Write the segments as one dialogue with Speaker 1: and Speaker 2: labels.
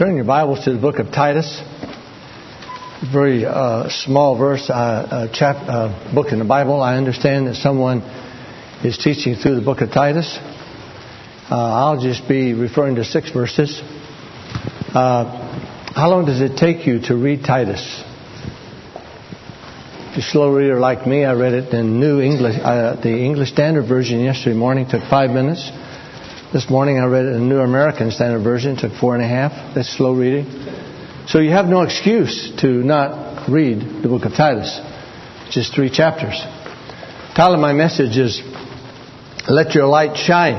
Speaker 1: Turn your Bibles to the book of Titus. Very uh, small verse, uh, uh, chap, uh, book in the Bible. I understand that someone is teaching through the book of Titus. Uh, I'll just be referring to six verses. Uh, how long does it take you to read Titus? If you're a slow reader like me, I read it in New English, the English Standard Version yesterday morning. Took five minutes. This morning I read in New American Standard Version. It took four and a half. That's slow reading. So you have no excuse to not read the book of Titus. Just three chapters. Title of my message is Let Your Light Shine.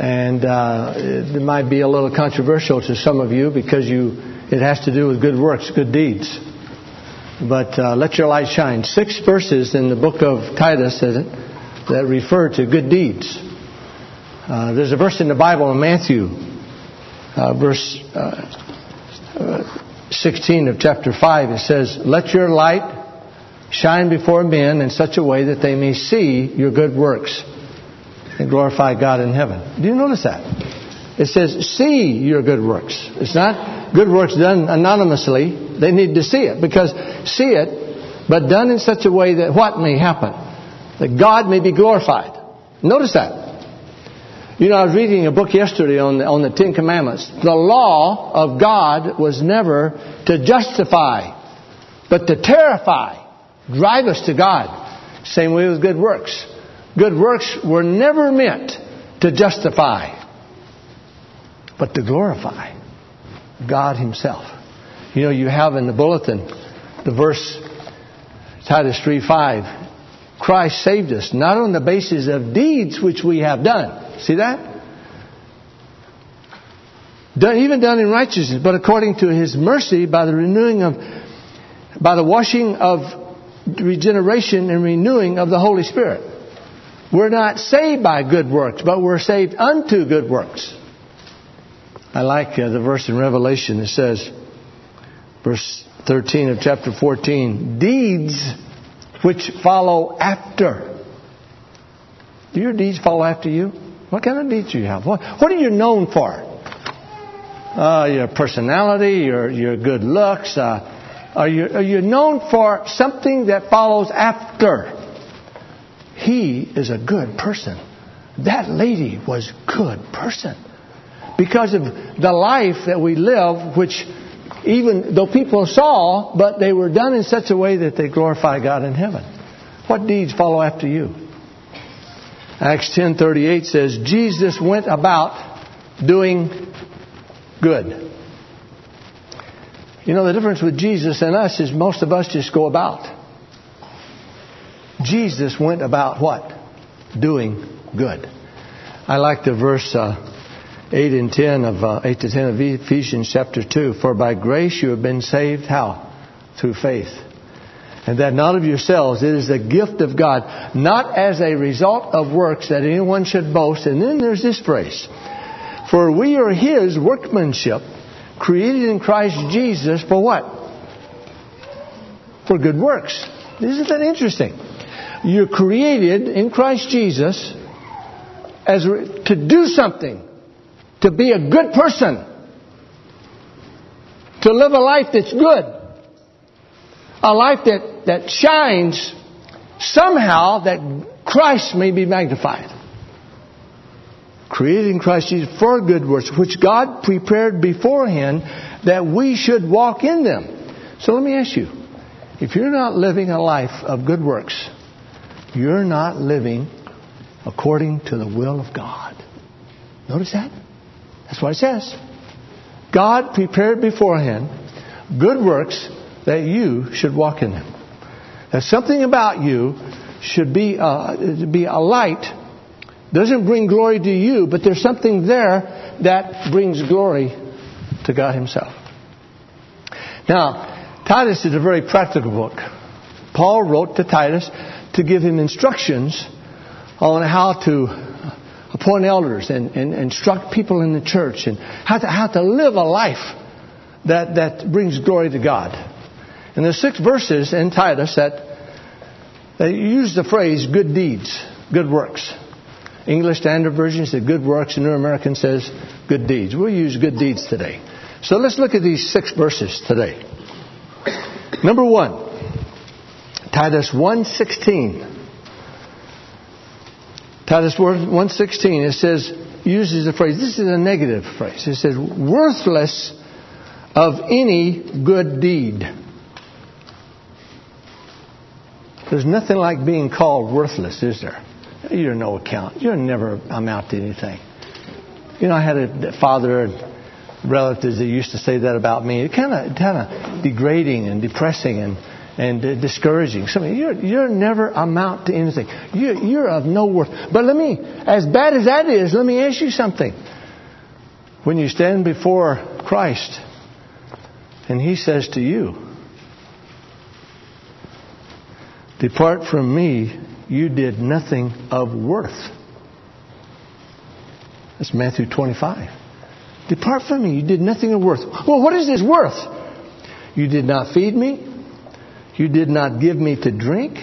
Speaker 1: And uh, it might be a little controversial to some of you because you it has to do with good works, good deeds. But uh, let your light shine. Six verses in the book of Titus that, that refer to good deeds. Uh, there's a verse in the Bible in Matthew, uh, verse uh, 16 of chapter 5. It says, Let your light shine before men in such a way that they may see your good works and glorify God in heaven. Do you notice that? It says, See your good works. It's not good works done anonymously. They need to see it because see it, but done in such a way that what may happen? That God may be glorified. Notice that. You know, I was reading a book yesterday on the, on the Ten Commandments. The law of God was never to justify, but to terrify, drive us to God. Same way with good works. Good works were never meant to justify, but to glorify God Himself. You know, you have in the bulletin the verse Titus 3 5. Christ saved us, not on the basis of deeds which we have done See that? Done, even done in righteousness, but according to his mercy by the renewing of, by the washing of regeneration and renewing of the Holy Spirit. We're not saved by good works, but we're saved unto good works. I like uh, the verse in Revelation that says, verse 13 of chapter 14, deeds which follow after. Do your deeds follow after you? What kind of deeds do you have? What, what are you known for? Uh, your personality, your, your good looks. Uh, are, you, are you known for something that follows after? He is a good person. That lady was good person. Because of the life that we live, which even though people saw, but they were done in such a way that they glorify God in heaven. What deeds follow after you? Acts 10:38 says Jesus went about doing good. You know the difference with Jesus and us is most of us just go about. Jesus went about what? Doing good. I like the verse uh, 8 and 10 of uh, 8 to 10 of Ephesians chapter 2. For by grace you have been saved how? Through faith and that not of yourselves. It is a gift of God, not as a result of works that anyone should boast. And then there's this phrase For we are His workmanship, created in Christ Jesus for what? For good works. Isn't that interesting? You're created in Christ Jesus as to do something, to be a good person, to live a life that's good a life that, that shines somehow that Christ may be magnified. Created in Christ Jesus for good works, which God prepared beforehand that we should walk in them. So let me ask you, if you're not living a life of good works, you're not living according to the will of God. Notice that? That's what it says. God prepared beforehand good works that you should walk in them. That something about you should be, uh, be a light. Doesn't bring glory to you, but there's something there that brings glory to God Himself. Now, Titus is a very practical book. Paul wrote to Titus to give him instructions on how to appoint elders and, and, instruct people in the church and how to, how to live a life that, that brings glory to God. And there's six verses in Titus that, that use the phrase good deeds, good works. English Standard Version says good works, and New American says good deeds. We'll use good deeds today. So let's look at these six verses today. Number one, Titus 1.16. Titus 1.16, it says, uses the phrase, this is a negative phrase. It says, worthless of any good deed. There's nothing like being called worthless, is there? You're no account. You'll never amount to anything. You know, I had a father and relatives that used to say that about me. It kind of, kind of degrading and depressing and and uh, discouraging. Something you're you're never amount to anything. You're you're of no worth. But let me, as bad as that is, let me ask you something. When you stand before Christ, and He says to you, Depart from me, you did nothing of worth. That's Matthew 25. Depart from me, you did nothing of worth. Well, what is this worth? You did not feed me. You did not give me to drink.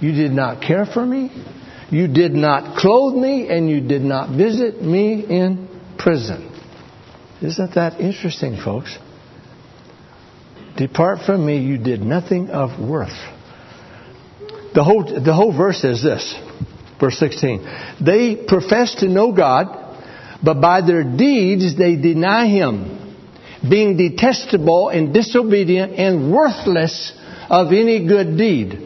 Speaker 1: You did not care for me. You did not clothe me, and you did not visit me in prison. Isn't that interesting, folks? Depart from me, you did nothing of worth. The whole, the whole verse is this, verse 16. They profess to know God, but by their deeds they deny Him, being detestable and disobedient and worthless of any good deed.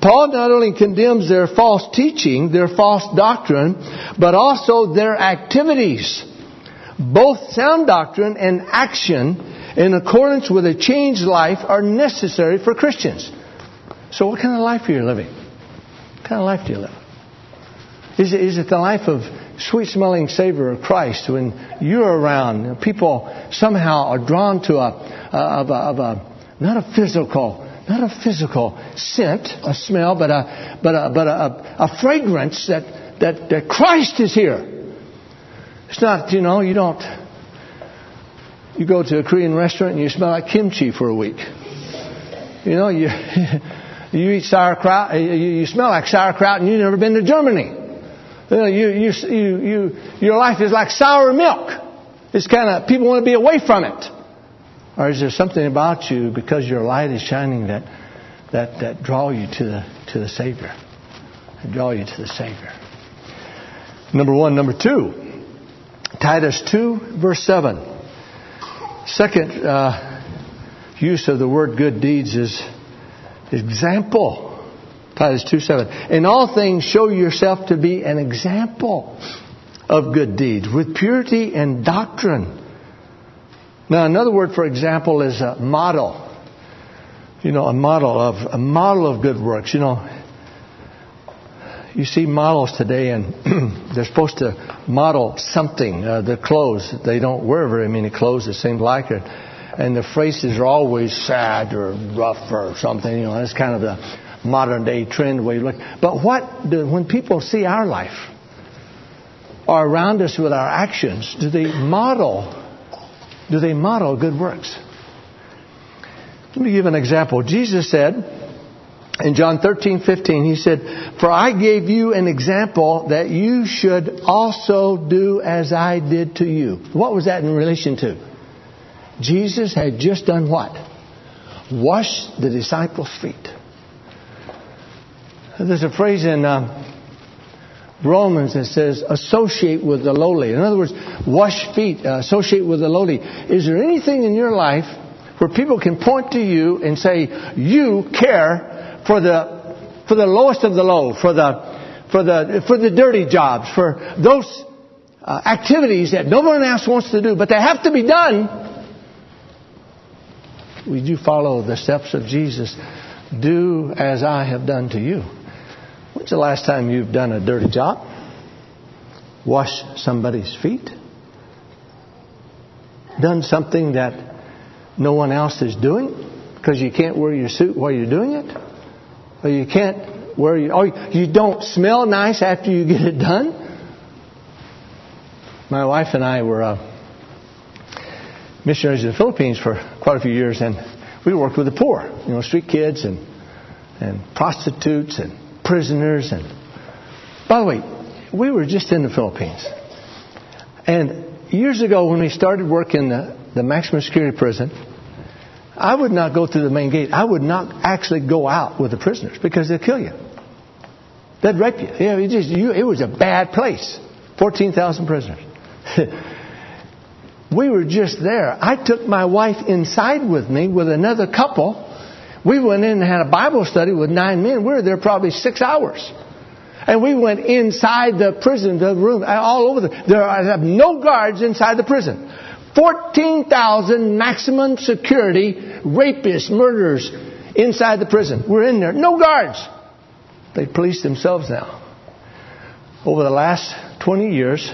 Speaker 1: Paul not only condemns their false teaching, their false doctrine, but also their activities. Both sound doctrine and action in accordance with a changed life are necessary for Christians. So, what kind of life are you living? What kind of life do you live? Is it, is it the life of sweet smelling savor of Christ when you're around? People somehow are drawn to a, of a, of a not a physical, not a physical scent, a smell, but a, but a, but a, a fragrance that, that, that Christ is here. It's not, you know, you don't, you go to a Korean restaurant and you smell like kimchi for a week. You know, you, You eat sauerkraut, uh, you, smell like sauerkraut and you've never been to Germany. You know, you, you, you, you, your life is like sour milk. It's kind of, people want to be away from it. Or is there something about you because your light is shining that, that, that draw you to the, to the Savior? That draw you to the Savior. Number one. Number two. Titus 2, verse 7. Second uh, use of the word good deeds is example. Titus 2 7. In all things, show yourself to be an example of good deeds with purity and doctrine. Now, another word for example is a model. You know, a model of a model of good works. You know, you see models today, and they're supposed to model something. Uh, their clothes, they don't wear very many clothes. It seems like it and the faces are always sad or rough or something. You know, that's kind of the modern day trend way you look. But what do, when people see our life or around us with our actions, do they model? Do they model good works? Let me give an example. Jesus said in John 13, 15, he said, For I gave you an example that you should also do as I did to you. What was that in relation to? Jesus had just done what? Washed the disciples' feet. There's a phrase in uh, Romans that says, associate with the lowly. In other words, wash feet, uh, associate with the lowly. Is there anything in your life where people can point to you and say, you care for the, for the lowest of the low, for the, for the, for the dirty jobs, for those uh, activities that no one else wants to do, but they have to be done would do follow the steps of Jesus? Do as I have done to you. When's the last time you've done a dirty job? Wash somebody's feet? Done something that no one else is doing because you can't wear your suit while you're doing it? Or you can't wear your, or you don't smell nice after you get it done? My wife and I were uh, missionaries in the Philippines for quite a few years, and we worked with the poor, you know, street kids and and prostitutes and prisoners. And by the way, we were just in the Philippines. And years ago, when we started work in the, the maximum security prison, I would not go through the main gate. I would not actually go out with the prisoners because they'd kill you. They'd rape you. you, know, it, just, you it was a bad place. 14,000 prisoners. we were just there. I took my wife inside with me with another couple. We went in and had a Bible study with nine men. We were there probably six hours. And we went inside the prison, the room, all over the. There are no guards inside the prison. 14,000 maximum security rapists, murderers inside the prison. We're in there. No guards. They police themselves now. Over the last 20 years,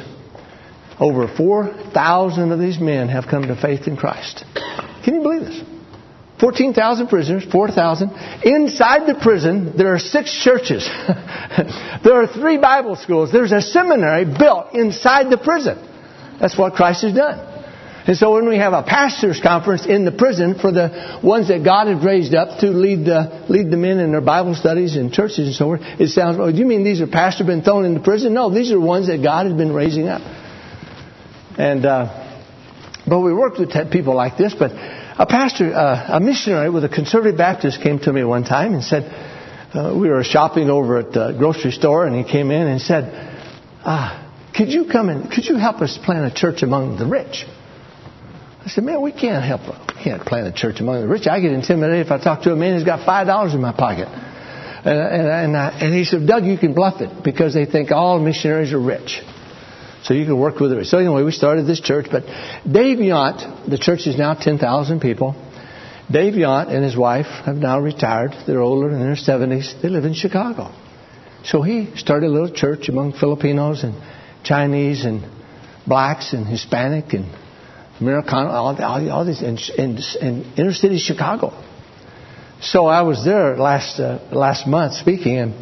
Speaker 1: over 4,000 of these men have come to faith in Christ. Can you believe this? 14,000 prisoners, 4,000. Inside the prison, there are six churches. there are three Bible schools. There's a seminary built inside the prison. That's what Christ has done. And so when we have a pastors conference in the prison for the ones that God has raised up to lead the, lead the men in their Bible studies and churches and so forth, it sounds, oh, do you mean these are pastors been thrown into prison? No, these are ones that God has been raising up. And, uh, but we worked with people like this, but a pastor, uh, a missionary with a conservative Baptist came to me one time and said, uh, we were shopping over at the grocery store and he came in and said, ah, could you come and, could you help us plant a church among the rich? I said, man, we can't help. We can't plant a church among the rich. I get intimidated if I talk to a man who's got five dollars in my pocket. And, and, and, I, and he said, Doug, you can bluff it because they think all missionaries are rich. So you can work with rich. So anyway, we started this church. But Dave Yount, the church is now 10,000 people. Dave Yount and his wife have now retired. They're older in their 70s. They live in Chicago. So he started a little church among Filipinos and Chinese and blacks and Hispanic and Americana, all, all, all these in, in, in, inner city Chicago. So I was there last uh, last month speaking, and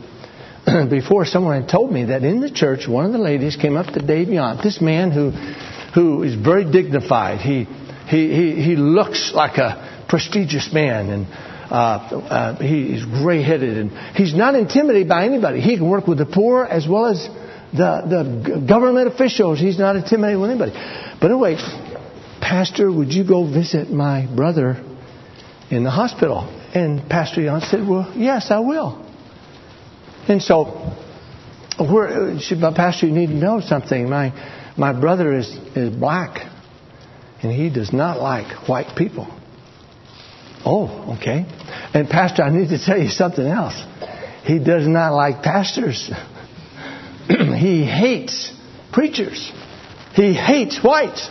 Speaker 1: before someone had told me that in the church, one of the ladies came up to Dave Yount, this man who who is very dignified. He he he, he looks like a prestigious man and. Uh, uh, he is gray-headed and he's not intimidated by anybody. He can work with the poor as well as the, the government officials. He's not intimidated with anybody. But anyway, Pastor, would you go visit my brother in the hospital? And Pastor Yount said, Well, yes, I will. And so, Pastor, you need to know something. My, my brother is, is black, and he does not like white people. Oh, okay. And Pastor, I need to tell you something else. He does not like pastors. he hates preachers. He hates whites.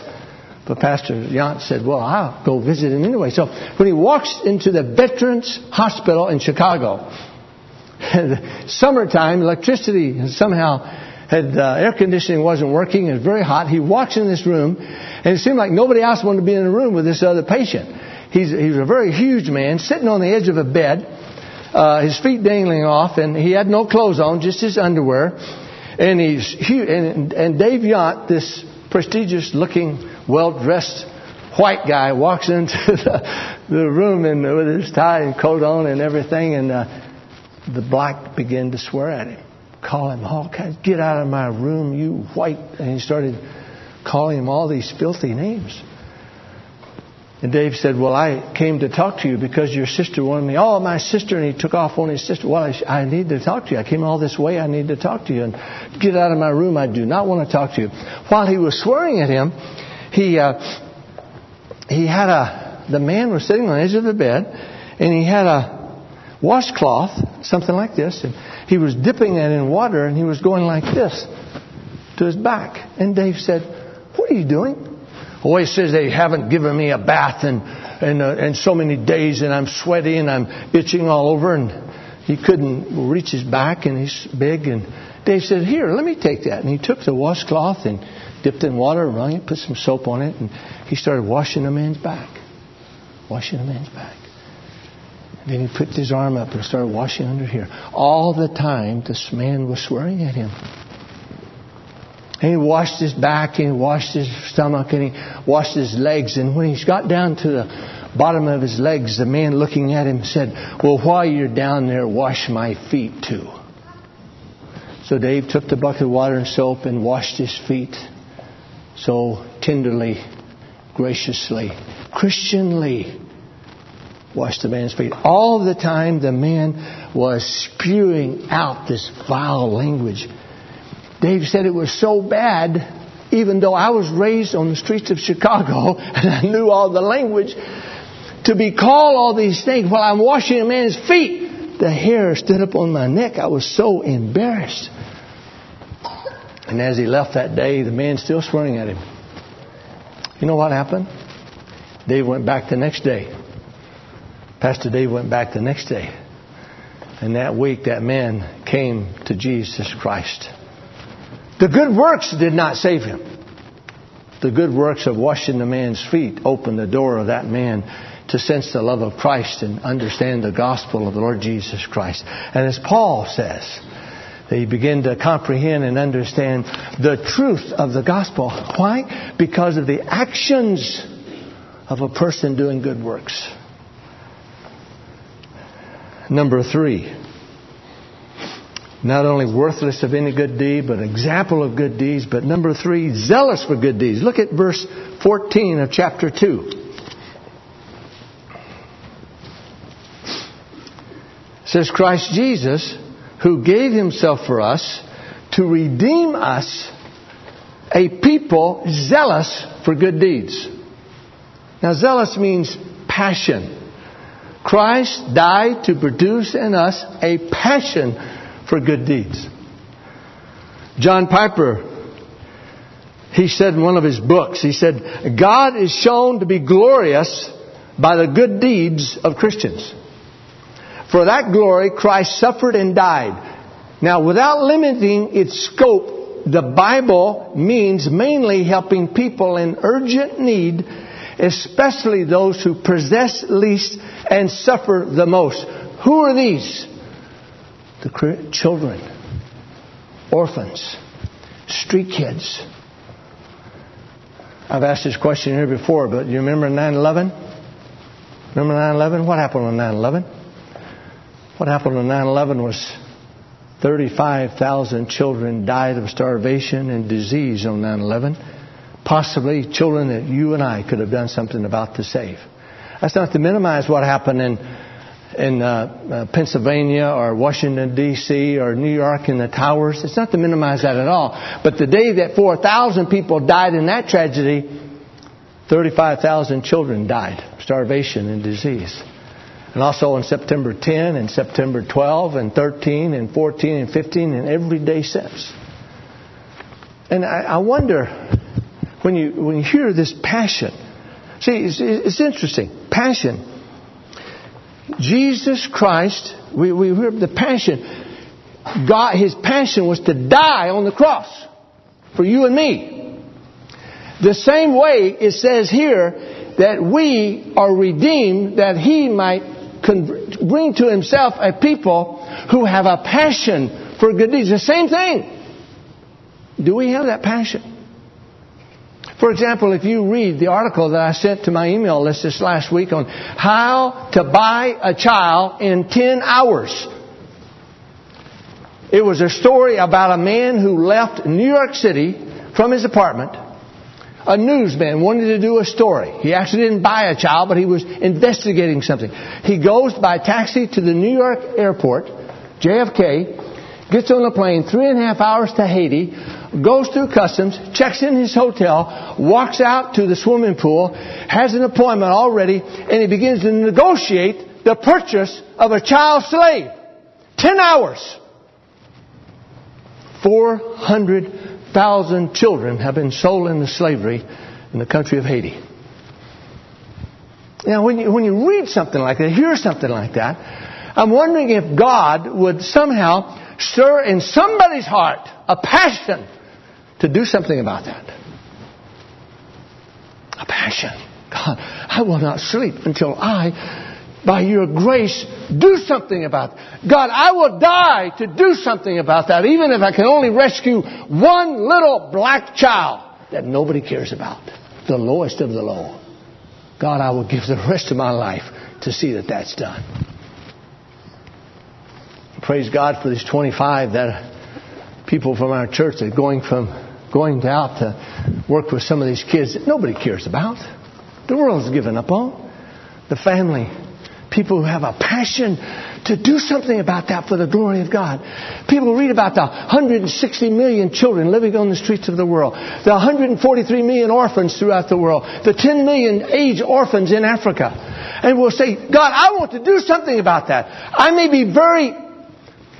Speaker 1: But Pastor Yount said, Well, I'll go visit him anyway. So when he walks into the Veterans Hospital in Chicago, summertime, electricity somehow had uh, air conditioning wasn't working. It was very hot. He walks in this room, and it seemed like nobody else wanted to be in the room with this other patient. He's, he's a very huge man, sitting on the edge of a bed, uh, his feet dangling off, and he had no clothes on, just his underwear. And he's huge. And, and Dave Yount, this prestigious looking well dressed white guy walks into the, the room and with his tie and coat on and everything, and uh, the black began to swear at him, call him all kinds, get out of my room, you white, and he started calling him all these filthy names. And Dave said, Well, I came to talk to you because your sister wanted me. Oh, my sister. And he took off on his sister. Well, I, I need to talk to you. I came all this way. I need to talk to you. And get out of my room. I do not want to talk to you. While he was swearing at him, he uh, he had a the man was sitting on the edge of the bed, and he had a washcloth, something like this, and he was dipping it in water, and he was going like this to his back. And Dave said, "What are you doing?" Oh, he says they haven't given me a bath in in, uh, in so many days, and I'm sweaty and I'm itching all over, and he couldn't reach his back, and he's big. And Dave said, "Here, let me take that." And he took the washcloth and dipped in water, wrung it, put some soap on it, and he started washing the man's back. Washing the man's back. Then he put his arm up and started washing under here. All the time, this man was swearing at him. And he washed his back, and he washed his stomach, and he washed his legs. And when he got down to the bottom of his legs, the man looking at him said, Well, while you're down there, wash my feet too. So Dave took the bucket of water and soap and washed his feet so tenderly, graciously, Christianly washed the man's feet. All the time the man was spewing out this vile language. Dave said it was so bad, even though I was raised on the streets of Chicago and I knew all the language, to be called all these things while I'm washing a man's feet. The hair stood up on my neck. I was so embarrassed. And as he left that day, the man still swearing at him. You know what happened? Dave went back the next day. Pastor Dave went back the next day. And that week, that man came to Jesus Christ. The good works did not save him. The good works of washing the man's feet opened the door of that man to sense the love of Christ and understand the gospel of the Lord Jesus Christ. And as Paul says, they begin to comprehend and understand the truth of the gospel. Why? Because of the actions of a person doing good works. Number three, not only worthless of any good deed, but example of good deeds. But number three, zealous for good deeds. Look at verse 14 of chapter 2. It says, Christ Jesus, who gave himself for us to redeem us, a people zealous for good deeds. Now, zealous means passion. Christ died to produce in us a passion for good deeds. John Piper, he said in one of his books, he said, God is shown to be glorious by the good deeds of Christians. For that glory, Christ suffered and died. Now, without limiting its scope, the Bible means mainly helping people in urgent need, especially those who possess least and suffer the most. Who are these? The children, orphans, street kids. I've asked this question here before, but you remember 9 11? Remember 9 11? What happened on 9 11? What happened on 9 11 was 35,000 children died of starvation and disease on 9 11. Possibly children that you and I could have done something about to save. That's not to minimize what happened in in uh, uh, Pennsylvania or Washington D.C. or New York in the towers. It's not to minimize that at all. But the day that 4,000 people died in that tragedy, 35,000 children died, starvation and disease. And also on September 10 and September 12 and 13 and 14 and 15 and every day since. And I, I wonder when you when you hear this passion See, it's, it's interesting. Passion. Jesus Christ, we, we heard the passion. God, his passion was to die on the cross for you and me. The same way it says here that we are redeemed that he might bring to himself a people who have a passion for good deeds. The same thing. Do we have that passion? For example, if you read the article that I sent to my email list this last week on how to buy a child in 10 hours. It was a story about a man who left New York City from his apartment. A newsman wanted to do a story. He actually didn't buy a child, but he was investigating something. He goes by taxi to the New York airport, JFK, gets on a plane three and a half hours to Haiti, goes through customs, checks in his hotel, walks out to the swimming pool, has an appointment already, and he begins to negotiate the purchase of a child slave. Ten hours. 400,000 children have been sold into slavery in the country of Haiti. Now, when you, when you read something like that, hear something like that, I'm wondering if God would somehow stir in somebody's heart a passion to do something about that. A passion. God, I will not sleep until I, by your grace, do something about it. God, I will die to do something about that, even if I can only rescue one little black child that nobody cares about. The lowest of the low. God, I will give the rest of my life to see that that's done. Praise God for these 25 that people from our church that are going from going out to work with some of these kids that nobody cares about. The world's given up on. The family. People who have a passion to do something about that for the glory of God. People read about the 160 million children living on the streets of the world, the 143 million orphans throughout the world, the 10 million age orphans in Africa. And we'll say, God, I want to do something about that. I may be very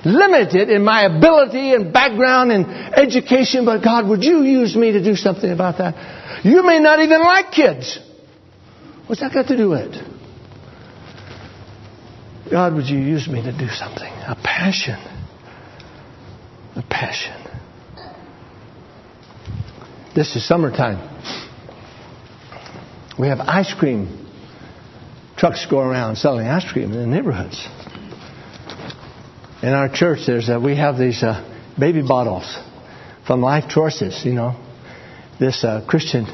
Speaker 1: limited in my ability and background and education, but God, would you use me to do something about that? You may not even like kids. What's that got to do with it? God, would you use me to do something? A passion. A passion. This is summertime. We have ice cream trucks go around selling ice cream in the neighborhoods. In our church, there's a, we have these uh, baby bottles from Life Choices, you know, this uh, Christian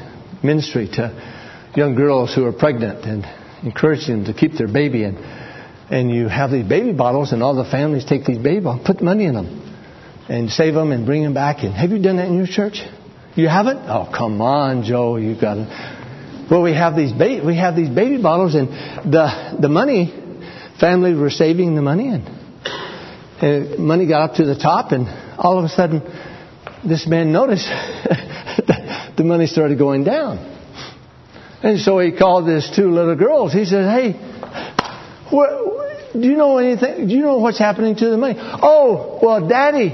Speaker 1: ministry to young girls who are pregnant and encouraging them to keep their baby and and you have these baby bottles, and all the families take these baby bottles, put money in them, and save them and bring them back. And have you done that in your church? You haven't? Oh, come on, Joe, you've got it. Well, we have these ba- we have these baby bottles, and the the money families were saving the money, and, and money got up to the top, and all of a sudden, this man noticed the money started going down. And so he called his two little girls. He said, "Hey, what, do you know anything? Do you know what's happening to the money? Oh, well, Daddy,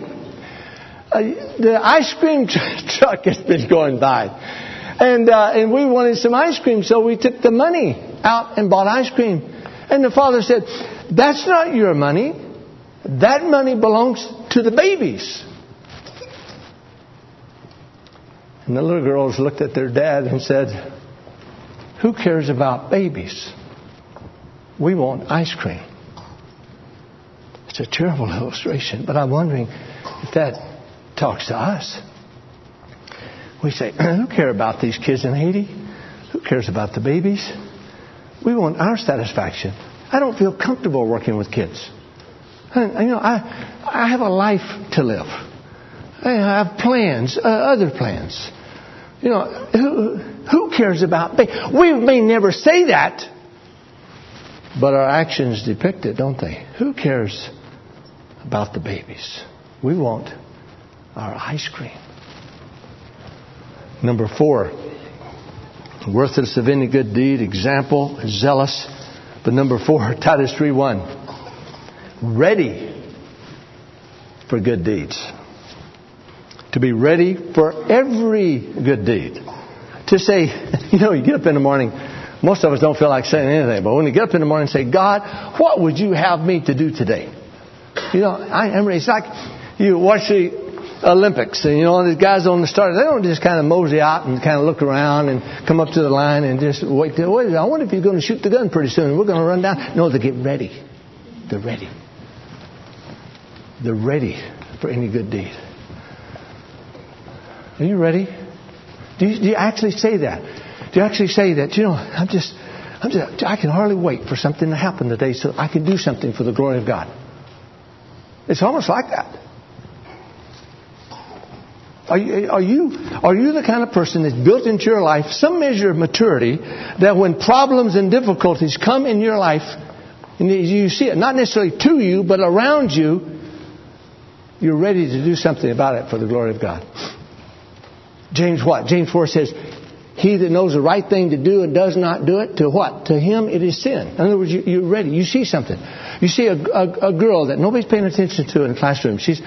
Speaker 1: uh, the ice cream truck has been going by, and uh, and we wanted some ice cream, so we took the money out and bought ice cream. And the father said, "That's not your money. That money belongs to the babies." And the little girls looked at their dad and said, "Who cares about babies? We want ice cream." It's a terrible illustration, but I'm wondering if that talks to us. We say, who care about these kids in Haiti? Who cares about the babies? We want our satisfaction. I don't feel comfortable working with kids. You know, I, I have a life to live. I have plans, uh, other plans. You know, who, who cares about babies? We may never say that, but our actions depict it, don't they? Who cares about the babies. We want our ice cream. Number four, worthless of any good deed, example, zealous. But number four, Titus 3.1, ready for good deeds. To be ready for every good deed. To say, you know, you get up in the morning, most of us don't feel like saying anything, but when you get up in the morning and say, God, what would you have me to do today? You know, I am it's like you watch the Olympics, and you know, these guys on the start, they don't just kind of mosey out and kind of look around and come up to the line and just wait. To, wait I wonder if you're going to shoot the gun pretty soon. We're going to run down. No, they get ready. They're ready. They're ready for any good deed. Are you ready? Do you, do you actually say that? Do you actually say that? You know, I'm just, I'm just, I can hardly wait for something to happen today so I can do something for the glory of God. It's almost like that. Are you, are you, are you the kind of person that's built into your life some measure of maturity that when problems and difficulties come in your life, and you see it not necessarily to you, but around you, you're ready to do something about it for the glory of God? James what? James 4 says, he that knows the right thing to do and does not do it, to what? To him it is sin. In other words, you, are ready. You see something. You see a, a, a, girl that nobody's paying attention to in the classroom. She's,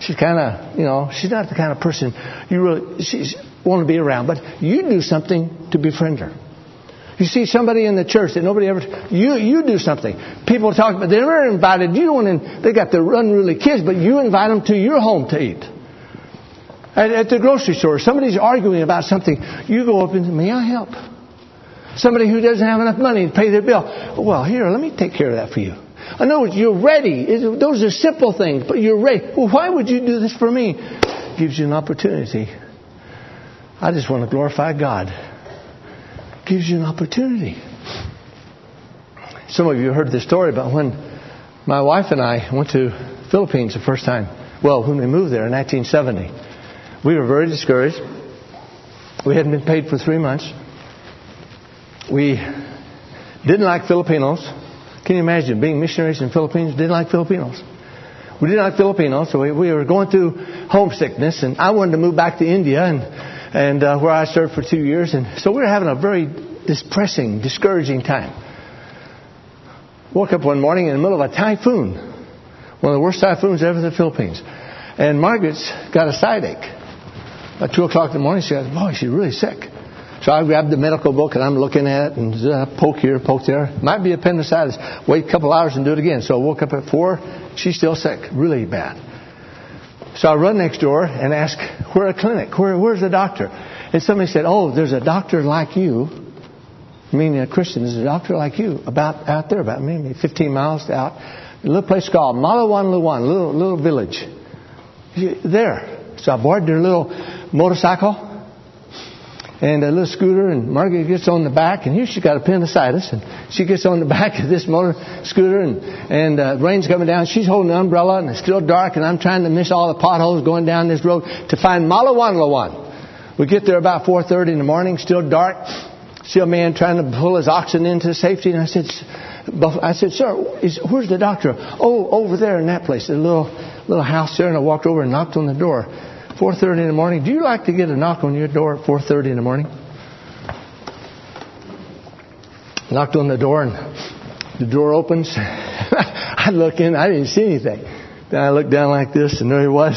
Speaker 1: she's kind of, you know, she's not the kind of person you really she's, want to be around. But you do something to befriend her. You see somebody in the church that nobody ever, you, you do something. People talk about, they're never invited you, and they got their unruly kids, but you invite them to your home to eat. At, at the grocery store, somebody's arguing about something. You go up and say, May I help? Somebody who doesn't have enough money to pay their bill. Well, here, let me take care of that for you. I know you're ready. Those are simple things, but you're ready. Well, why would you do this for me? Gives you an opportunity. I just want to glorify God. Gives you an opportunity. Some of you heard the story about when my wife and I went to Philippines the first time. Well, when we moved there in 1970, we were very discouraged. We hadn't been paid for three months. We didn't like Filipinos. Can you imagine being missionaries in Philippines? Didn't like Filipinos. We didn't like Filipinos, so we, we were going through homesickness, and I wanted to move back to India, and and uh, where I served for two years, and so we were having a very depressing, discouraging time. Woke up one morning in the middle of a typhoon, one of the worst typhoons ever in the Philippines, and Margaret's got a side ache. At two o'clock in the morning, she said, "Boy, she's really sick." So I grabbed the medical book and I'm looking at it and uh, poke here, poke there. Might be appendicitis. Wait a couple hours and do it again. So I woke up at four. She's still sick, really bad. So I run next door and ask, where a clinic? Where, where's the doctor? And somebody said, oh, there's a doctor like you, meaning a Christian, there's a doctor like you about out there, about maybe 15 miles out. A little place called Malawan Luwan, little little village. There. So I boarded their little motorcycle and a little scooter, and Margaret gets on the back, and here she's got appendicitis, and she gets on the back of this motor scooter, and and uh, rain's coming down. She's holding an umbrella, and it's still dark, and I'm trying to miss all the potholes going down this road to find Malawanlawan. We get there about 4:30 in the morning, still dark. See a man trying to pull his oxen into safety, and I said, I said, sir, is, where's the doctor? Oh, over there in that place, a little little house there, and I walked over and knocked on the door. 4.30 in the morning. Do you like to get a knock on your door at 4.30 in the morning? Knocked on the door and the door opens. I look in. I didn't see anything. Then I looked down like this and there he was.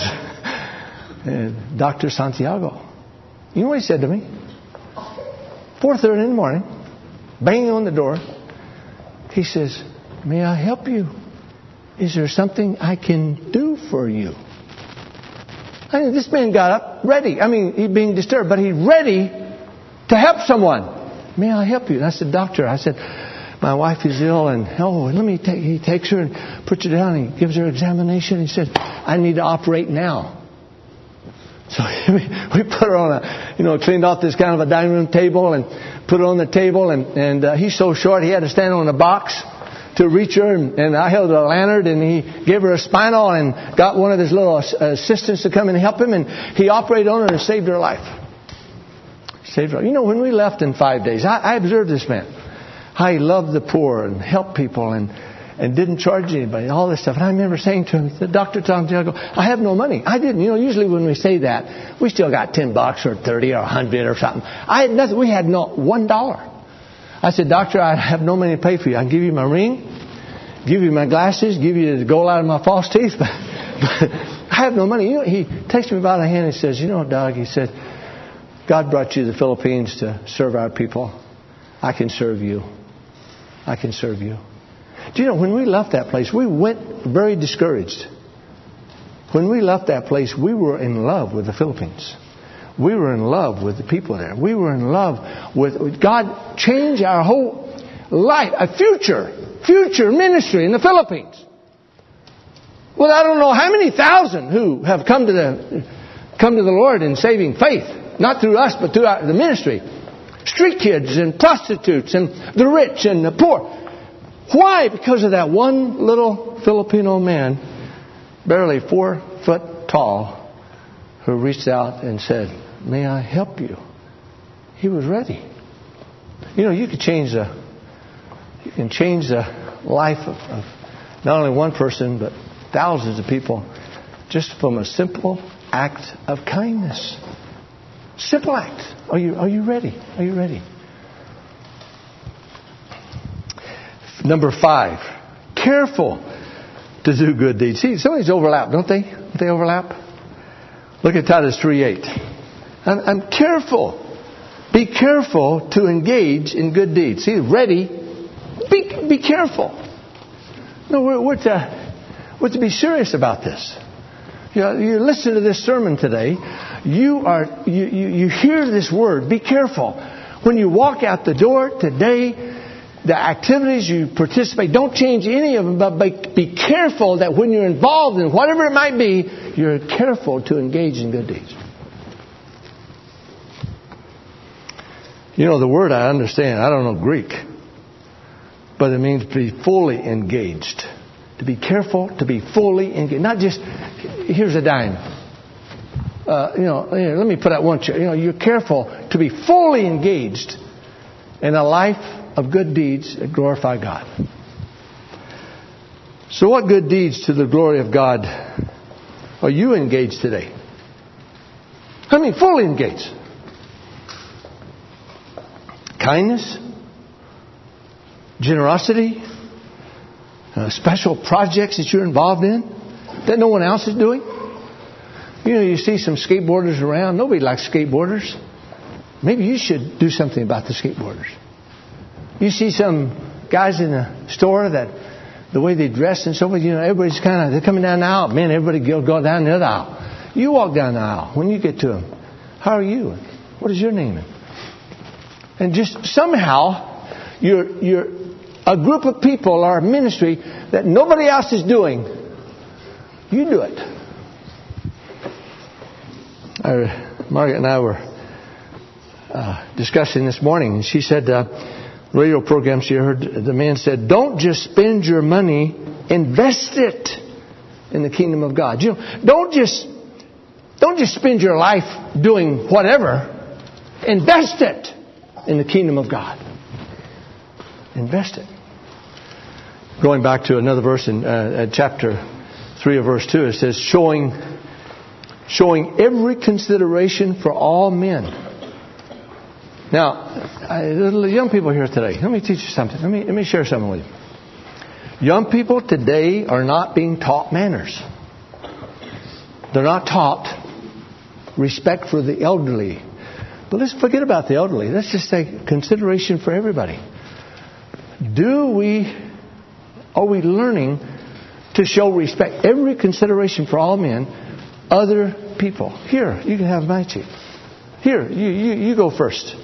Speaker 1: And Dr. Santiago. You know what he said to me? 4.30 in the morning. Banging on the door. He says, may I help you? Is there something I can do for you? I mean, this man got up ready. I mean, he's being disturbed, but he's ready to help someone. May I help you? And I said, Doctor, I said, my wife is ill, and oh, let me take. He takes her and puts her down. And he gives her examination. He said, I need to operate now. So we put her on a, you know, cleaned off this kind of a dining room table and put her on the table. And, and uh, he's so short, he had to stand on a box to reach her, and, and I held a lantern, and he gave her a spinal, and got one of his little assistants to come and help him, and he operated on her and saved her life. Saved her. You know, when we left in five days, I, I observed this man. How he loved the poor and helped people and and didn't charge anybody, all this stuff. And I remember saying to him, the Dr. Santiago, I have no money. I didn't. You know, usually when we say that, we still got 10 bucks or 30 or 100 or something. I had nothing. We had not one dollar. I said, Doctor, I have no money to pay for you. I can give you my ring, give you my glasses, give you the gold out of my false teeth, but, but I have no money. You know, he takes me by the hand and says, You know, Doug, he said, God brought you to the Philippines to serve our people. I can serve you. I can serve you. Do you know, when we left that place, we went very discouraged. When we left that place, we were in love with the Philippines. We were in love with the people there. We were in love with God changed our whole life, a future, future ministry in the Philippines. Well, I don't know how many thousand who have come to the come to the Lord in saving faith, not through us, but through our, the ministry. Street kids and prostitutes and the rich and the poor. Why? Because of that one little Filipino man, barely four foot tall, who reached out and said, May I help you? He was ready. You know, you can change the you can change the life of, of not only one person but thousands of people just from a simple act of kindness. Simple act. Are you are you ready? Are you ready? Number five, careful to do good deeds. See, some of these overlap, don't they? Don't they overlap? Look at Titus 3.8. I'm, I'm careful. Be careful to engage in good deeds. See, ready. Be, be careful. No, we're, we're, to, we're to be serious about this. You, know, you listen to this sermon today. You are you, you, you hear this word. Be careful. When you walk out the door today, the activities you participate, don't change any of them, but be careful that when you're involved in whatever it might be, you're careful to engage in good deeds. You know, the word I understand, I don't know Greek, but it means to be fully engaged. To be careful, to be fully engaged. Not just here's a dime. Uh, you know, let me put out one chair. You know, you're careful to be fully engaged in a life of good deeds that glorify God. So, what good deeds to the glory of God are you engaged today? I mean, fully engaged. Kindness, generosity, uh, special projects that you're involved in that no one else is doing. You know, you see some skateboarders around. Nobody likes skateboarders. Maybe you should do something about the skateboarders. You see some guys in the store that the way they dress and so forth, you know, everybody's kind of, they're coming down the aisle. Man, everybody go, go down the other aisle. You walk down the aisle when you get to them. How are you? What is your name? And just somehow, you're, you're a group of people or a ministry that nobody else is doing. You do it. Our, Margaret and I were uh, discussing this morning, and she said, uh, radio program she heard the man said, Don't just spend your money, invest it in the kingdom of God. You know, don't just don't just spend your life doing whatever. Invest it in the kingdom of God. Invest it. Going back to another verse in uh, chapter 3 of verse 2, it says, showing, showing every consideration for all men now, I, young people here today, let me teach you something. Let me, let me share something with you. Young people today are not being taught manners. They're not taught respect for the elderly. But let's forget about the elderly. Let's just say consideration for everybody. Do we, are we learning to show respect, every consideration for all men, other people? Here, you can have my seat. Here, you, you, you go first.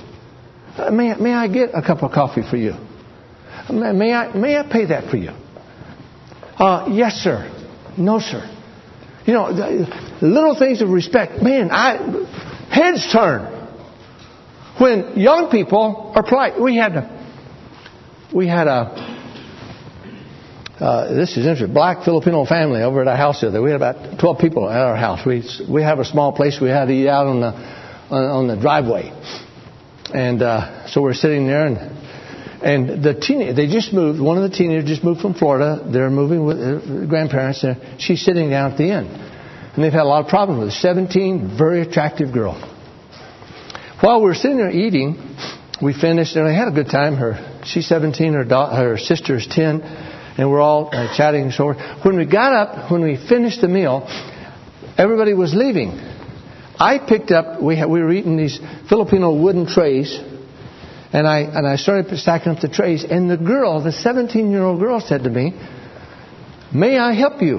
Speaker 1: Uh, may, may I get a cup of coffee for you? May I, may I pay that for you? Uh, yes, sir. No, sir. You know, little things of respect. Man, I, heads turn when young people are polite. We had a, we had a, uh, this is interesting. Black Filipino family over at our house the other. We had about 12 people at our house. We we have a small place. We had to eat out on the on, on the driveway. And uh, so we're sitting there, and and the teen they just moved. One of the teenagers just moved from Florida. They're moving with uh, grandparents. And she's sitting down at the end, and they've had a lot of problems with her. 17, very attractive girl. While we were sitting there eating, we finished, and I had a good time. Her she's 17, her da- her sister's 10, and we're all uh, chatting and so. When we got up, when we finished the meal, everybody was leaving. I picked up, we, had, we were eating these Filipino wooden trays, and I, and I started stacking up the trays, and the girl, the 17 year old girl, said to me, May I help you?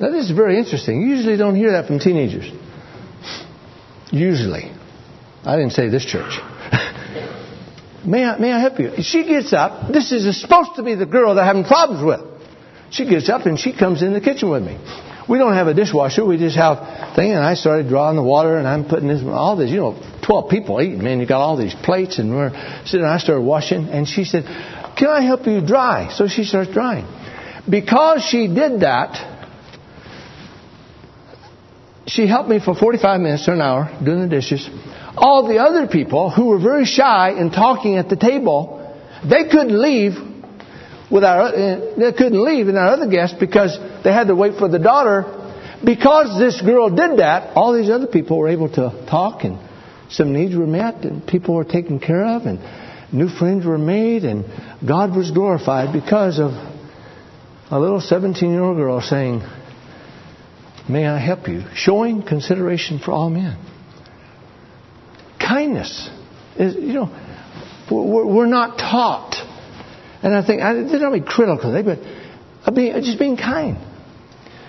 Speaker 1: Now, this is very interesting. You usually don't hear that from teenagers. Usually. I didn't say this church. may, I, may I help you? She gets up. This is supposed to be the girl they're having problems with. She gets up and she comes in the kitchen with me we don't have a dishwasher. We just have thing. And I started drawing the water, and I'm putting this all this. You know, twelve people eating. Man, you got all these plates, and we're sitting. I started washing, and she said, "Can I help you dry?" So she starts drying. Because she did that, she helped me for 45 minutes or an hour doing the dishes. All the other people who were very shy and talking at the table, they couldn't leave with our, uh, they couldn't leave in our other guests because they had to wait for the daughter. Because this girl did that, all these other people were able to talk and some needs were met and people were taken care of and new friends were made and God was glorified because of a little 17 year old girl saying, May I help you? Showing consideration for all men. Kindness is, you know, we're not taught and I think, they're not being critical, they, but being, just being kind.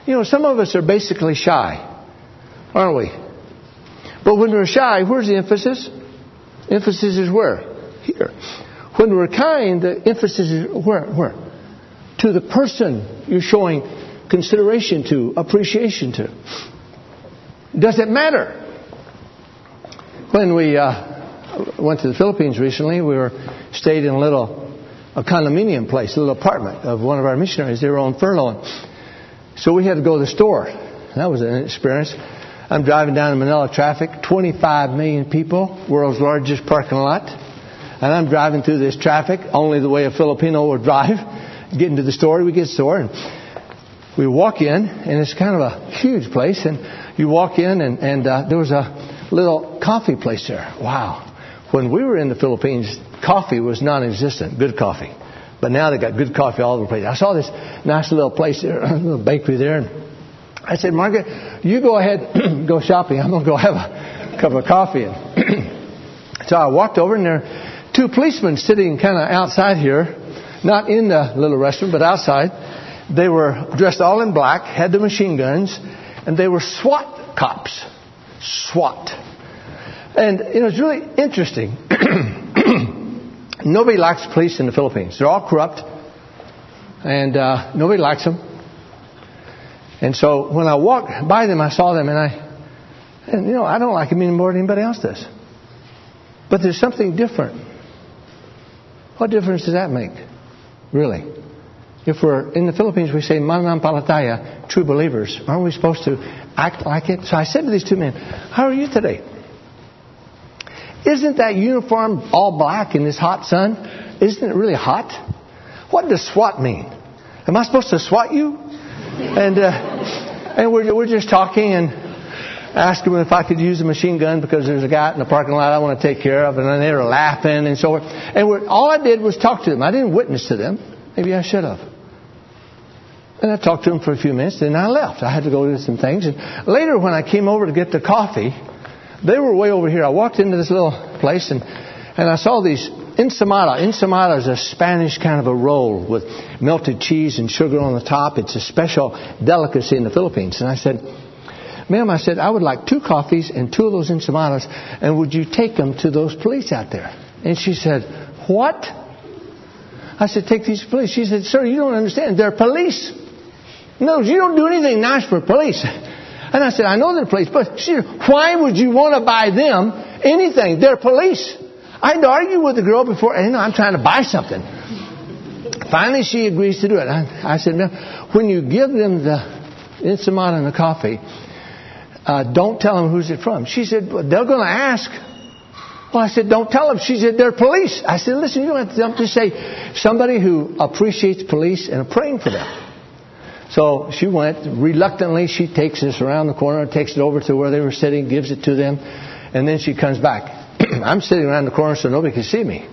Speaker 1: You know, some of us are basically shy, aren't we? But when we're shy, where's the emphasis? Emphasis is where? Here. When we're kind, the emphasis is where? Where? To the person you're showing consideration to, appreciation to. Does it matter? When we uh, went to the Philippines recently, we were stayed in a little a condominium place, a little apartment of one of our missionaries. They were on furlough. So we had to go to the store. That was an experience. I'm driving down in Manila traffic, 25 million people, world's largest parking lot. And I'm driving through this traffic, only the way a Filipino would drive. Getting to the store, we get to the store, and we walk in, and it's kind of a huge place. And you walk in, and, and uh, there was a little coffee place there. Wow. When we were in the Philippines, coffee was non existent, good coffee. But now they got good coffee all over the place. I saw this nice little place there, a little bakery there. And I said, Margaret, you go ahead, go shopping. I'm going to go have a cup of coffee. so I walked over, and there are two policemen sitting kind of outside here, not in the little restaurant, but outside. They were dressed all in black, had the machine guns, and they were SWAT cops. SWAT. And you know, it's really interesting. nobody likes police in the Philippines. They're all corrupt, and uh, nobody likes them. And so when I walked by them, I saw them, and I, and you know, I don't like them any more than anybody else does. But there's something different. What difference does that make, really? If we're in the Philippines, we say mananampalataya, true believers. Aren't we supposed to act like it? So I said to these two men, "How are you today?" Isn't that uniform all black in this hot sun? Isn't it really hot? What does SWAT mean? Am I supposed to SWAT you? And uh, and we're we're just talking and them if I could use a machine gun because there's a guy in the parking lot I want to take care of, and they were laughing and so forth. And all I did was talk to them. I didn't witness to them. Maybe I should have. And I talked to him for a few minutes, then I left. I had to go do some things. And later, when I came over to get the coffee, they were way over here. I walked into this little place and, and I saw these ensaimada. Ensaimada is a Spanish kind of a roll with melted cheese and sugar on the top. It's a special delicacy in the Philippines. And I said, Ma'am, I said, I would like two coffees and two of those ensaimadas, and would you take them to those police out there? And she said, What? I said, Take these police. She said, Sir, you don't understand. They're police. No, you don't do anything nice for police. And I said, I know they're police, but she said, why would you want to buy them anything? They're police. I had to argue with the girl before, you know, I'm trying to buy something. Finally, she agrees to do it. I, I said, when you give them the ensaimada and the coffee, uh, don't tell them who's it from. She said, well, they're going to ask. Well, I said, don't tell them. She said, they're police. I said, listen, you don't have to just say somebody who appreciates police and praying for them. So she went. Reluctantly, she takes this around the corner, takes it over to where they were sitting, gives it to them, and then she comes back. I'm sitting around the corner so nobody can see me.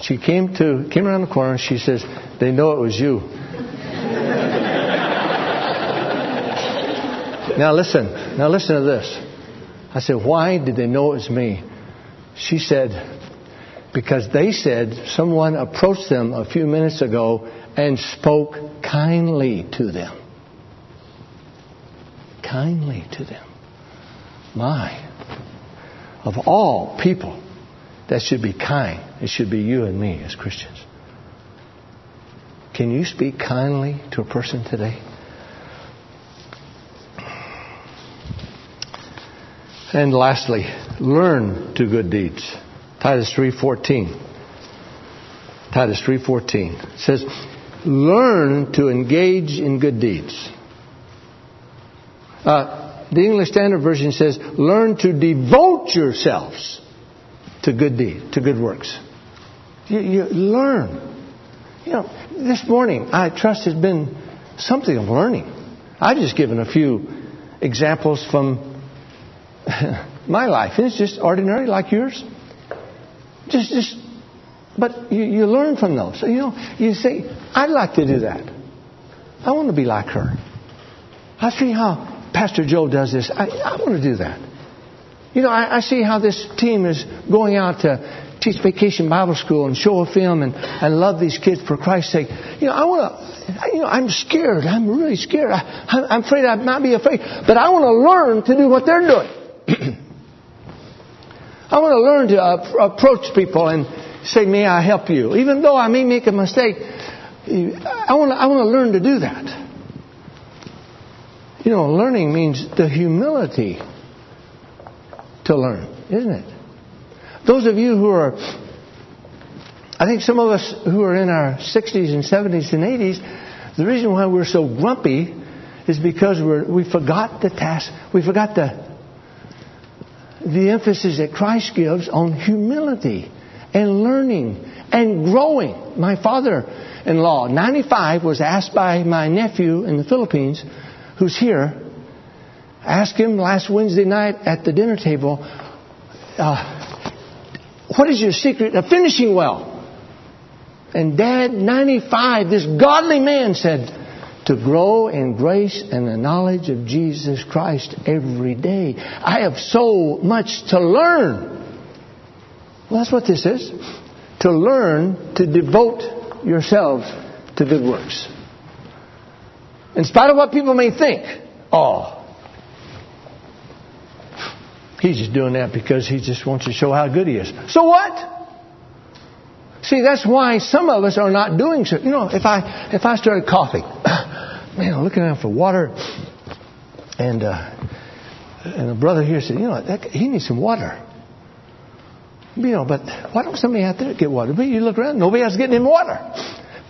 Speaker 1: She came to came around the corner. and She says, "They know it was you." now listen. Now listen to this. I said, "Why did they know it was me?" She said, "Because they said someone approached them a few minutes ago and spoke kindly to them. Kindly to them. My. Of all people that should be kind, it should be you and me as Christians. Can you speak kindly to a person today? And lastly, learn to good deeds. Titus 3:14. Titus 3:14 says, learn to engage in good deeds. Uh, the English Standard Version says, learn to devote yourselves to good deeds, to good works. You, you learn. You know, this morning, I trust has been something of learning. I've just given a few examples from my life. It's just ordinary like yours. Just, just but you, you learn from those. So, you know, you say, I'd like to do that. I want to be like her. I see how Pastor Joe does this. I, I want to do that. You know, I, I see how this team is going out to teach vacation Bible school and show a film and, and love these kids for Christ's sake. You know, I want to, you know, I'm scared. I'm really scared. I, I'm afraid I might be afraid. But I want to learn to do what they're doing. I want to learn to uh, approach people and say, May I help you? Even though I may make a mistake, I want to, I want to learn to do that. You know, learning means the humility to learn, isn't it? Those of you who are, I think some of us who are in our 60s and 70s and 80s, the reason why we're so grumpy is because we forgot the task, we forgot the, the emphasis that Christ gives on humility and learning and growing. My father in law, 95, was asked by my nephew in the Philippines, who's here, asked him last Wednesday night at the dinner table, uh, What is your secret of finishing well? And Dad, 95, this godly man said, to grow in grace and the knowledge of Jesus Christ every day. I have so much to learn. Well, that's what this is. To learn to devote yourselves to good works. In spite of what people may think, oh, he's just doing that because he just wants to show how good he is. So what? See, that's why some of us are not doing so. You know, if I if I started coughing, man, I'm looking out for water, and uh, and a brother here said, you know, that, he needs some water. You know, but why don't somebody out there get water? But you look around, nobody else getting him water.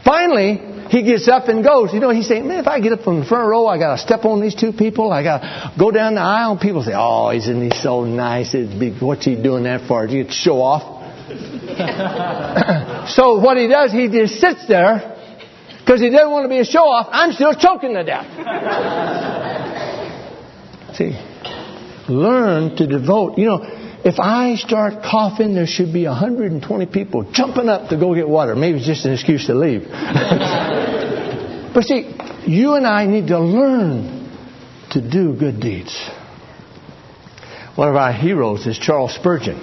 Speaker 1: Finally, he gets up and goes. You know, he's saying, man, if I get up from the front row, I got to step on these two people. I got to go down the aisle. People say, oh, isn't he so nice? What's he doing that for? Do you show off? so what he does, he just sits there because he doesn't want to be a show off. I'm still choking to death. See, learn to devote. You know, if I start coughing, there should be 120 people jumping up to go get water. Maybe it's just an excuse to leave. but see, you and I need to learn to do good deeds. One of our heroes is Charles Spurgeon.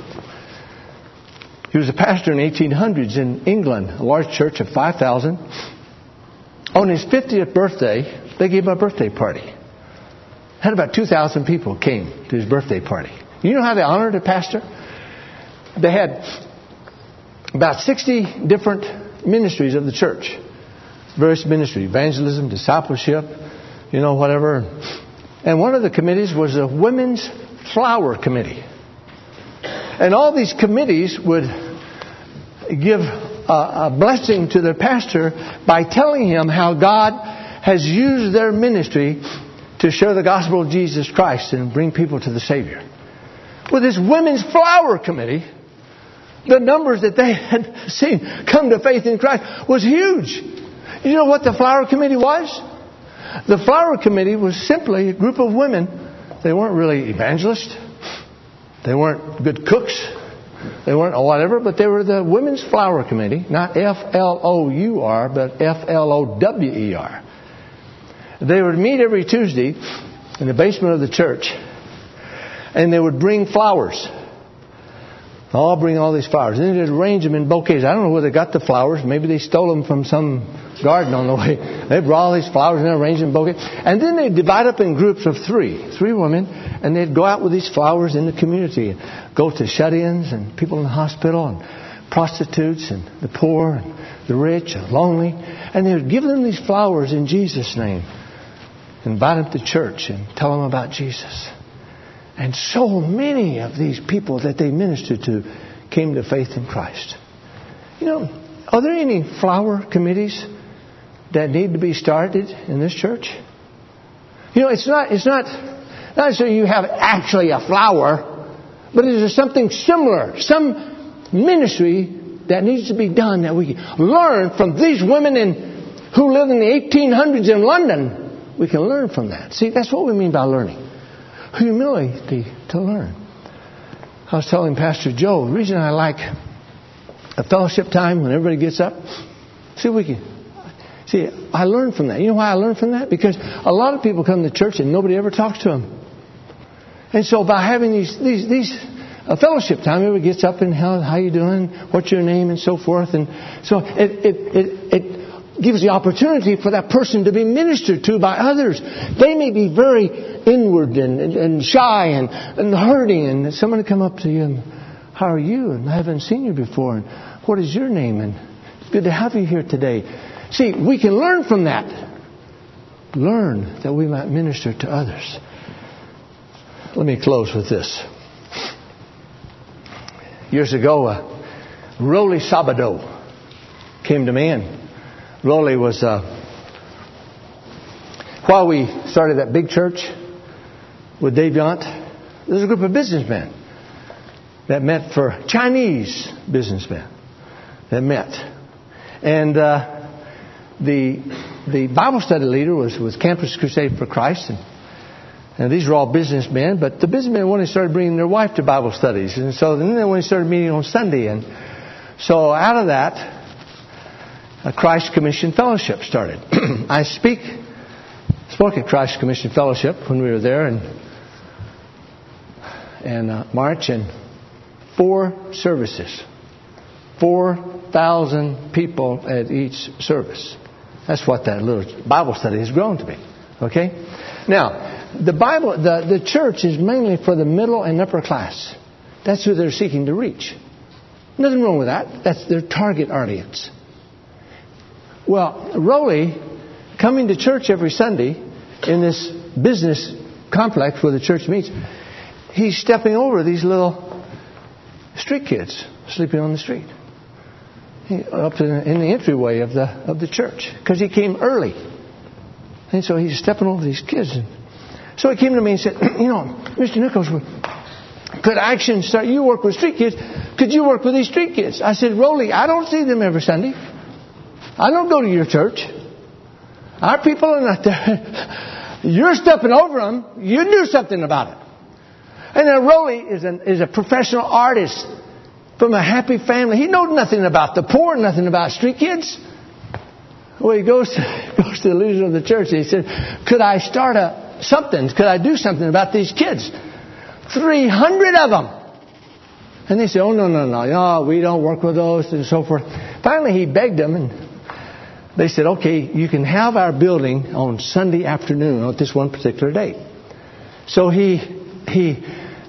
Speaker 1: He was a pastor in the 1800s in England, a large church of 5,000. On his 50th birthday, they gave him a birthday party. Had about 2,000 people came to his birthday party. You know how they honored a pastor? They had about 60 different ministries of the church. Various ministries, evangelism, discipleship, you know, whatever. And one of the committees was a women's flower committee. And all these committees would give a, a blessing to their pastor by telling him how God has used their ministry to share the gospel of Jesus Christ and bring people to the Savior. With this women's flower committee, the numbers that they had seen come to faith in Christ was huge. You know what the flower committee was? The flower committee was simply a group of women. They weren't really evangelists. They weren't good cooks. They weren't whatever, but they were the Women's Flower Committee, not F L O U R, but F L O W E R. They would meet every Tuesday in the basement of the church, and they would bring flowers. I'll bring all these flowers. And they'd arrange them in bouquets. I don't know where they got the flowers. Maybe they stole them from some garden on the way. They brought all these flowers and arranged them in bouquets. And then they'd divide up in groups of three, three women, and they'd go out with these flowers in the community, and go to shut-ins and people in the hospital and prostitutes and the poor and the rich and lonely, and they would give them these flowers in Jesus' name, invite them to church and tell them about Jesus. And so many of these people that they ministered to came to faith in Christ. You know, are there any flower committees that need to be started in this church? You know, it's not, it's not, not so you have actually a flower, but is there something similar, some ministry that needs to be done that we can learn from these women in, who lived in the 1800s in London? We can learn from that. See, that's what we mean by learning humility to learn. I was telling Pastor Joe, the reason I like a fellowship time when everybody gets up, see, we can. See, I learned from that. You know why I learned from that? Because a lot of people come to church and nobody ever talks to them. And so by having these these these a fellowship time, everybody gets up and how how you doing? What's your name and so forth. And so it it it, it gives the opportunity for that person to be ministered to by others. They may be very inward and, and, and shy and, and hurting, and someone come up to you and, how are you? And I haven't seen you before. And what is your name? And it's good to have you here today. See, we can learn from that. Learn that we might minister to others. Let me close with this. Years ago, uh, Rolly Sabado came to me and Rolly was, uh, while we started that big church with Dave Yount, there was a group of businessmen that met for Chinese businessmen that met. And uh, the, the Bible study leader was, was Campus Crusade for Christ. And, and these were all businessmen, but the businessmen when they started bringing their wife to Bible studies. And so then they started meeting on Sunday. And so out of that, a Christ Commission Fellowship started. I speak, spoke at Christ Commission Fellowship when we were there in, in uh, March, and four services. 4,000 people at each service. That's what that little Bible study has grown to be. Okay? Now, the Bible, the, the church is mainly for the middle and upper class. That's who they're seeking to reach. Nothing wrong with that. That's their target audience. Well, Rowley, coming to church every Sunday in this business complex where the church meets, he's stepping over these little street kids sleeping on the street up in the entryway of the of the church because he came early, and so he's stepping over these kids. And So he came to me and said, "You know, Mr. Nichols, could Action start? You work with street kids. Could you work with these street kids?" I said, "Rowley, I don't see them every Sunday. I don't go to your church. Our people are not there. You're stepping over them. You do something about it." And then Rowley is an, is a professional artist from a happy family. He knows nothing about the poor, nothing about street kids. Well, he goes to, goes to the leader of the church and he said, Could I start a something? Could I do something about these kids? 300 of them. And they said, Oh, no, no, no, no, we don't work with those and so forth. Finally, he begged them and they said, Okay, you can have our building on Sunday afternoon on this one particular date. So he, he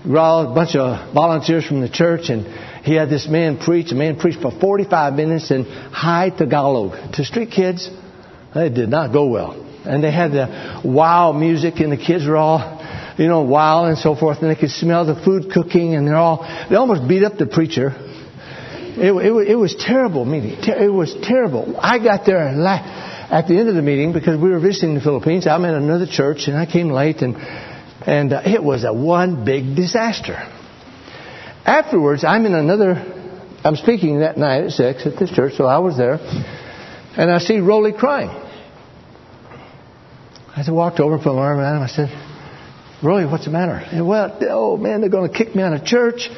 Speaker 1: brought a bunch of volunteers from the church and he had this man preach. A man preached for 45 minutes in high Tagalog to street kids. It did not go well. And they had the wow music, and the kids were all, you know, wild and so forth. And they could smell the food cooking, and they're all, they almost beat up the preacher. It, it, it was terrible meeting. It was terrible. I got there at the end of the meeting because we were visiting the Philippines. I'm in another church, and I came late, and and uh, it was a one big disaster. Afterwards, I'm in another, I'm speaking that night at 6 at this church, so I was there, and I see Rowley crying. I walked over, put my arm around him, I said, Rowley, what's the matter? And well, oh man, they're going to kick me out of church.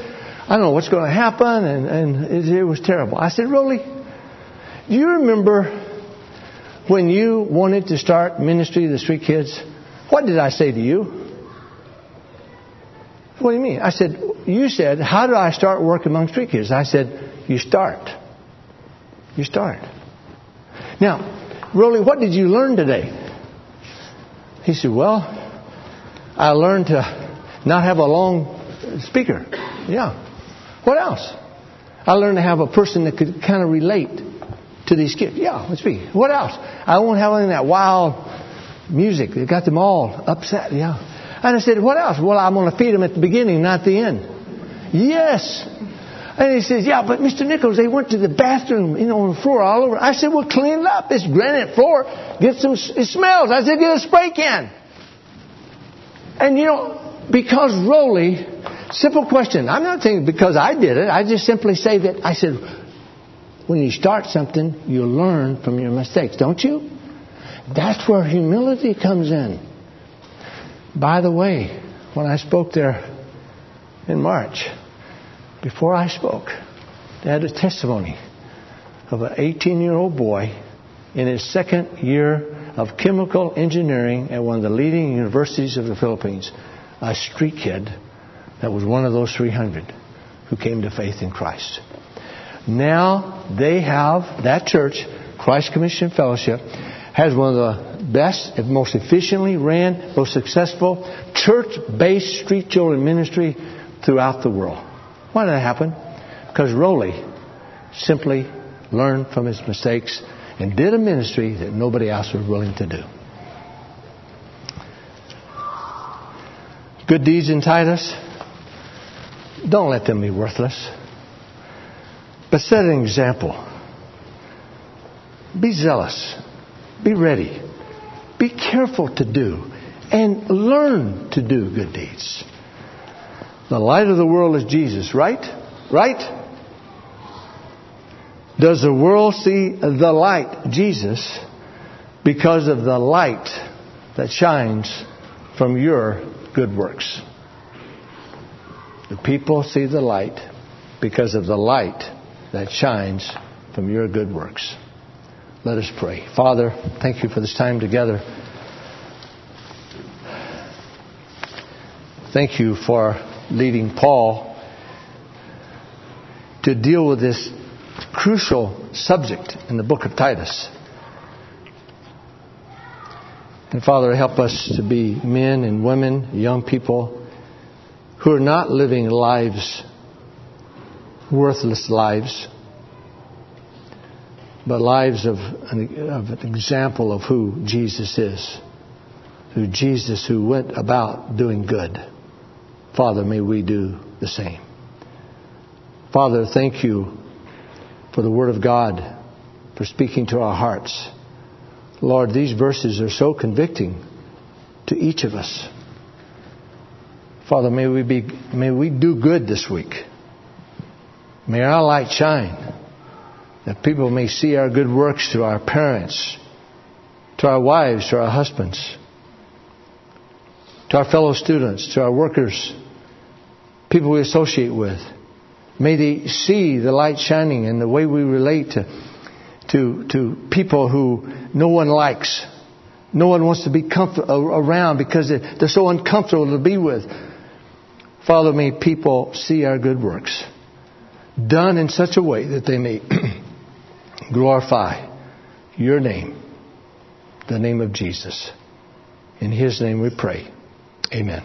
Speaker 1: I don't know what's going to happen, and, and it, it was terrible. I said, Rowley, do you remember when you wanted to start ministry to the street kids? What did I say to you? What do you mean? I said, You said, How do I start work among street kids? I said, You start. You start. Now, Rolly, what did you learn today? He said, Well, I learned to not have a long speaker. Yeah. What else? I learned to have a person that could kind of relate to these kids. Yeah, let's speak. What else? I won't have any of that wild music that got them all upset. Yeah. And I said, What else? Well, I'm going to feed them at the beginning, not the end. Yes. And he says, Yeah, but Mr. Nichols, they went to the bathroom, you know, on the floor all over. I said, Well, clean it up. It's granite floor. Get some, it smells. I said, Get a spray can. And you know, because Rowley, simple question. I'm not saying because I did it. I just simply say that I said, when you start something, you learn from your mistakes, don't you? That's where humility comes in. By the way, when I spoke there in March, before I spoke, they had a testimony of an 18 year old boy in his second year of chemical engineering at one of the leading universities of the Philippines, a street kid that was one of those 300 who came to faith in Christ. Now they have that church, Christ Commission Fellowship, has one of the best, if most efficiently ran, most successful church-based street children ministry throughout the world. Why did that happen? Because Rowley simply learned from his mistakes and did a ministry that nobody else was willing to do. Good deeds in Titus, don't let them be worthless. But set an example. Be zealous. Be ready. be careful to do and learn to do good deeds. The light of the world is Jesus, right? Right? Does the world see the light, Jesus, because of the light that shines from your good works? The people see the light because of the light that shines from your good works. Let us pray. Father, thank you for this time together. Thank you for leading Paul to deal with this crucial subject in the book of Titus. And Father, help us to be men and women, young people, who are not living lives, worthless lives, but lives of an, of an example of who Jesus is, who Jesus who went about doing good. Father, may we do the same. Father, thank you for the Word of God, for speaking to our hearts. Lord, these verses are so convicting to each of us. Father, may we be, may we do good this week. May our light shine that people may see our good works to our parents, to our wives, to our husbands, to our fellow students, to our workers, people we associate with. May they see the light shining in the way we relate to, to, to people who no one likes. No one wants to be comfort, around because they're so uncomfortable to be with. Follow me, people see our good works done in such a way that they may glorify your name, the name of Jesus. In his name we pray. Amen.